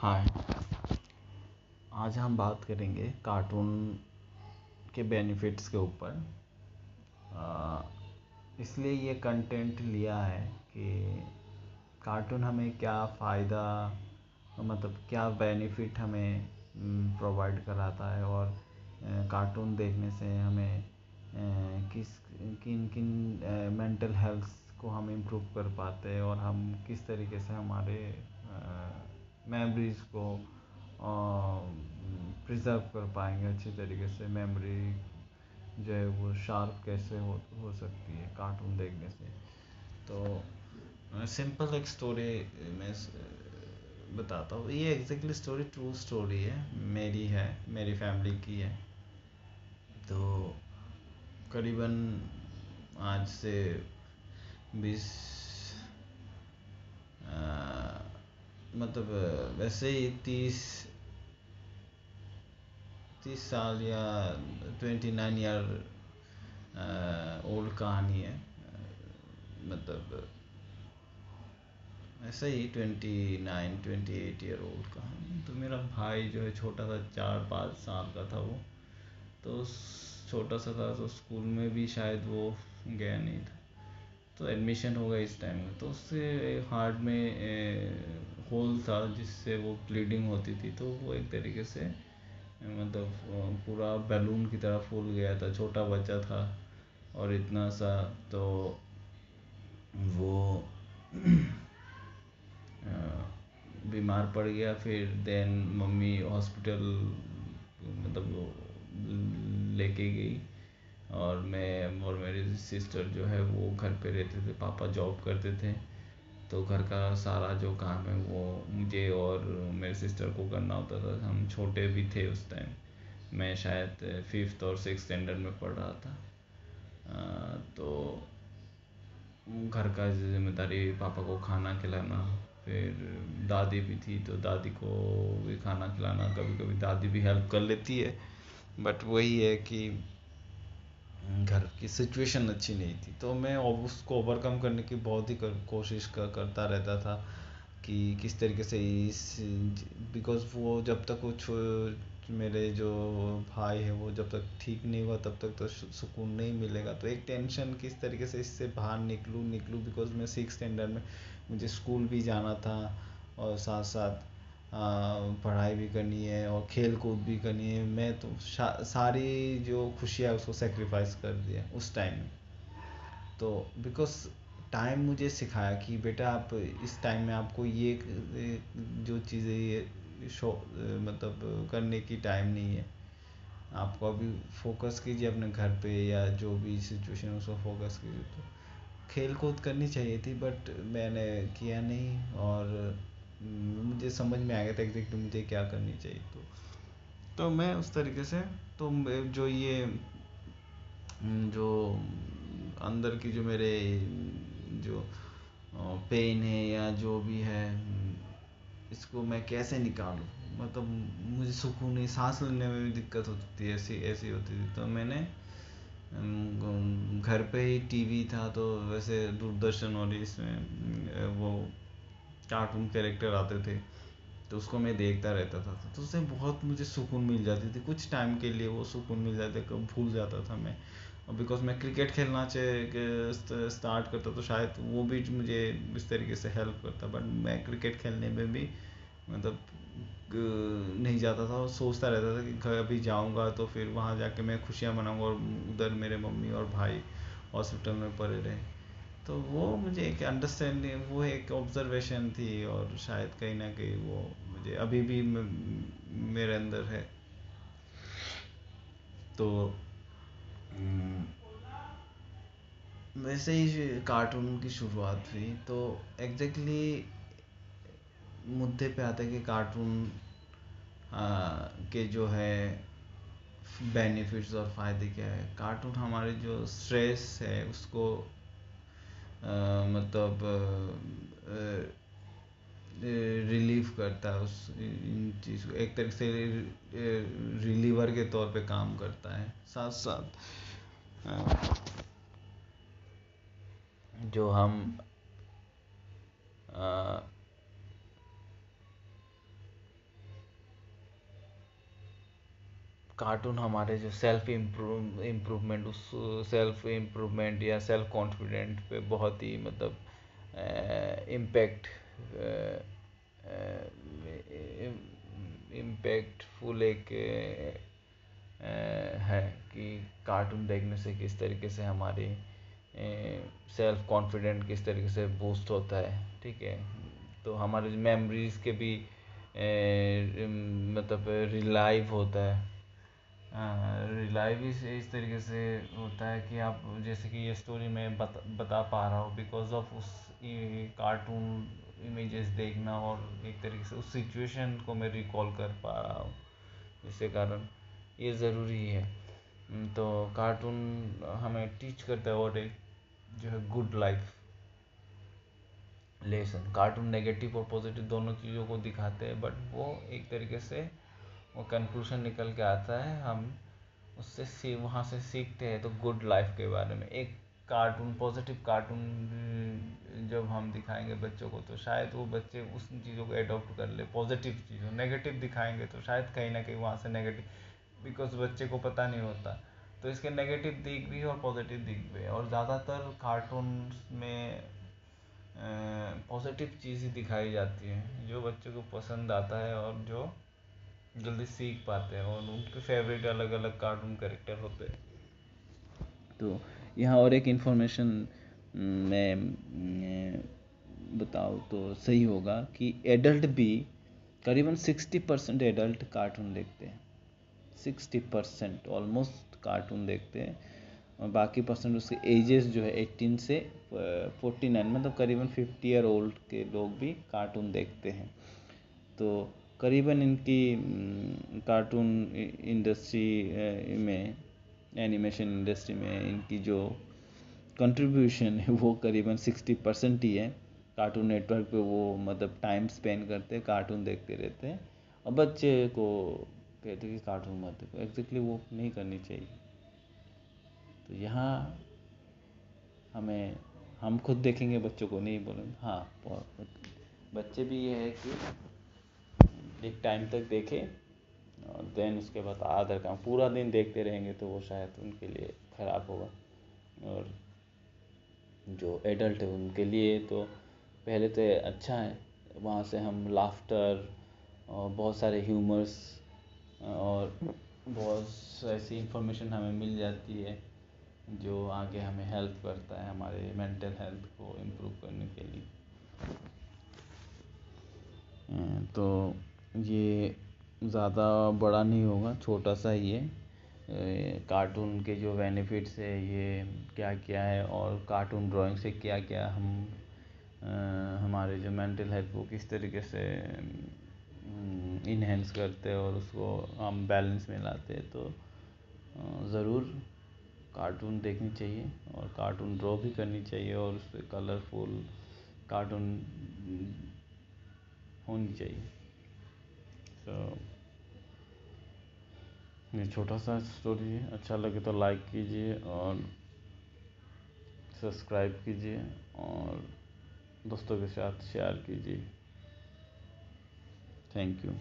हाय। आज हम बात करेंगे कार्टून के बेनिफिट्स के ऊपर। इसलिए ये कंटेंट लिया है कि कार्टून हमें क्या फ़ायदा मतलब क्या बेनिफिट हमें प्रोवाइड कराता है और कार्टून देखने से हमें किस, किन किन मेंटल हेल्थ को हम इम्प्रूव कर पाते हैं और हम किस तरीके से हमारे मेमोरीज़ को प्रिज़र्व कर पाएँगे अच्छी तरीके से। मेमोरी जो है वो शार्प कैसे हो हो सकती है कार्टून देखने से। तो सिंपल एक स्टोरी मैं बताता हूँ। ये एग्जैक्टली स्टोरी ट्रू स्टोरी है। मेरी है, मेरी फैमिली की है। तो करीबन आज से बीस मतलब वैसे ही तीस तीस साल या ट्वेंटी नाइन ईयर ओल्ड कहानी है। मतलब ऐसे ही twenty nine, twenty eight year old कहानी। तो मेरा भाई जो है, छोटा सा चार पाँच साल का था वो। तो छोटा सा था तो स्कूल में भी शायद वो गया नहीं था। तो एडमिशन हो गया इस टाइम में। तो उससे हार्ट में होल था जिससे वो ब्लीडिंग होती थी। तो वो एक तरीके से मतलब पूरा बैलून की तरह फूल गया था। छोटा बच्चा था और इतना सा तो वो बीमार पड़ गया। फिर देन मम्मी हॉस्पिटल मतलब लेके गई। और मैं और मेरी सिस्टर जो है वो घर पे रहते थे पापा जॉब करते थे। तो घर का सारा जो काम है वो मुझे और मेरे सिस्टर को करना होता था। हम छोटे भी थे उस टाइम मैं शायद फिफ्थ और सिक्स स्टैंडर्ड में पढ़ रहा था। आ, तो घर का ज़िम्मेदारी पापा को खाना खिलाना फिर दादी भी थी तो दादी को भी खाना खिलाना। कभी कभी दादी भी हेल्प कर लेती है। बट वही है कि घर की सिचुएशन अच्छी नहीं थी। तो मैं उसको ओवरकम करने की बहुत ही कर, कोशिश कर, करता रहता था कि किस तरीके से इस बिकॉज़ वो जब तक कुछ मेरे जो भाई है वो जब तक ठीक नहीं हुआ तब तक तो सुकून नहीं मिलेगा। तो एक टेंशन किस तरीके से इससे बाहर निकलूँ निकलूँ बिकॉज़ मैं सिक्स स्टैंडर्ड में मुझे स्कूल भी जाना था और साथ साथ पढ़ाई भी करनी है और खेल कूद भी करनी है। मैं तो सारी जो खुशियाँ उसको सेक्रीफाइस कर दिया उस टाइम में। तो बिकॉज़ टाइम मुझे सिखाया कि बेटा आप इस टाइम में आपको ये, जो चीज़ें ये शो मतलब करने की टाइम नहीं है। आपको अभी फोकस कीजिए अपने घर पे या जो भी सिचुएशन उसको फोकस कीजिए। तो खेल कूद करनी चाहिए थी बट मैंने किया नहीं और मुझे समझ में आ गया था एग्जैक्टली मुझे क्या करनी चाहिए तो। तो मैं उस तरीके से तो जो ये जो अंदर की जो मेरे, जो पेन है या जो भी है, इसको मैं कैसे निकालूं? मतलब मुझे सुकून नहीं सांस लेने में भी दिक्कत होती थी ऐसी ऐसी होती थी। तो मैंने घर पे ही टीवी था तो वैसे दूरदर्शन और इसमें, वो कार्टून कैरेक्टर आते थे तो उसको मैं देखता रहता था। तो उससे बहुत मुझे सुकून मिल जाती थी। कुछ टाइम के लिए वो सुकून मिल जाते, कब भूल जाता था मैं। बिकॉज़ मैं क्रिकेट खेलना चाहिए स्टार्ट करता तो शायद वो भी मुझे इस तरीके से हेल्प करता। बट मैं क्रिकेट खेलने में भी मतलब नहीं जाता था। और सोचता रहता था कि घर अभी जाऊँगा तो फिर वहाँ जाके मैं खुशियाँ मनाऊँगा और उधर मेरे मम्मी और भाई हॉस्पिटल में पड़े रहे। तो वो मुझे एक अंडरस्टैंडिंग वो एक ऑब्जर्वेशन थी और शायद कहीं ना कहीं वो मुझे अभी भी मेरे अंदर है। तो हम्म, वैसे ही कार्टून की शुरुआत हुई तो एग्जैक्टली मुद्दे पे आता कि कार्टून के जो है बेनिफिट्स और फ़ायदे क्या है। कार्टून हमारे जो स्ट्रेस है उसको मतलब रिलीव करता है उस, इन चीज़ को। एक तरीके से रिलीवर के तौर पे काम करता है साथ साथ जो हम कार्टून हमारे जो सेल्फ इम्प्रूव इम्प्रूवमेंट उस सेल्फ इम्प्रूवमेंट या सेल्फ कॉन्फिडेंट पे बहुत ही मतलब इम्पैक्ट इम्पैक्टफुल एक है कि कार्टून देखने से किस तरीके से हमारी सेल्फ कॉन्फिडेंट किस तरीके से बूस्ट होता है ठीक है? तो हमारे मेमोरीज के भी ए, मतलब रिलाइव होता है। रिलाइव इस इस तरीके से होता है कि आप, जैसे कि ये स्टोरी मैं बता बता पा रहा हूँ बिकॉज़ ऑफ़ उस कार्टून इमेजेस देखना और एक तरीके से उस सिचुएशन को मैं रिकॉल कर पा रहा हूँ। जिसके कारण ये ज़रूरी है। तो कार्टून हमें टीच करता है और एक जो है good life lesson cartoon negative और पॉजिटिव दोनों चीज़ों को दिखाते हैं बट वो एक तरीके से वो कंक्लूशन निकल के आता है, हम उससे सी, वहाँ से सीखते हैं तो गुड लाइफ के बारे में। एक कार्टून पॉजिटिव कार्टून जब हम दिखाएँगे बच्चों को तो शायद वो बच्चे उस चीज़ों को एडॉप्ट कर ले पॉजिटिव चीज़ों नेगेटिव दिखाएँगे तो शायद कहीं ना कहीं वहाँ से नेगेटिव बिकॉज़ बच्चे को पता नहीं होता। तो इसके नेगेटिव दिख भी और पॉजिटिव दिख भी और ज़्यादातर कार्टून में पॉजिटिव चीज़ ही दिखाई जाती है, जो बच्चों को पसंद आता है और जो जल्दी सीख पाते हैं और उनके फेवरेट अलग अलग कार्टून करेक्टर होते हैं। तो यहाँ और एक इन्फॉर्मेशन मैं बताऊँ तो सही होगा कि एडल्ट भी करीबन सिक्सटी परसेंट एडल्ट कार्टून देखते हैं। सिक्सटी परसेंट ऑलमोस्ट कार्टून देखते हैं और बाकी परसेंट उसके एजेस जो है एट्टीन से फोर्टी नाइन मतलब करीबन फिफ्टी ईयर ओल्ड के लोग भी कार्टून देखते हैं। तो करीबन इनकी कार्टून इंडस्ट्री में, एनिमेशन इंडस्ट्री में इनकी जो कंट्रीब्यूशन है, वो करीबन सिक्सटी परसेंट ही है। कार्टून नेटवर्क पे वो मतलब टाइम स्पेंड करते हैं, कार्टून देखते रहते हैं। और बच्चे को कहते हैं कि कार्टून मत देखो एग्जैक्टली वो नहीं करनी चाहिए। तो यहाँ हमें, हम खुद देखेंगे, बच्चों को नहीं बोलेंगे। हाँ बच्चे भी ये है कि एक टाइम तक देखें और देन उसके बाद आधर काम पूरा दिन देखते रहेंगे तो वो शायद उनके लिए ख़राब होगा। और जो एडल्ट है उनके लिए तो पहले तो अच्छा है। वहाँ से हम लाफ्टर और बहुत सारे ह्यूमर्स और बहुत ऐसी इंफॉर्मेशन हमें मिल जाती है जो आगे हमें हेल्प करता है हमारे मेंटल हेल्थ को इम्प्रूव करने के लिए। तो ये ज़्यादा बड़ा नहीं होगा, छोटा सा ही है। कार्टून के जो बेनिफिट्स है, ये क्या क्या है और कार्टून ड्राइंग से क्या क्या हम हमारे जो मेंटल हेल्थ को किस तरीके से इन्हेंस करते हैं और उसको हम बैलेंस में लाते हैं तो ज़रूर कार्टून देखनी चाहिए और कार्टून ड्रॉ भी करनी चाहिए और उस पर कलरफुल कार्टून होनी चाहिए। तो ये छोटा सा स्टोरी है। अच्छा लगे तो लाइक कीजिए और सब्सक्राइब कीजिए और दोस्तों के साथ शेयर कीजिए। Thank you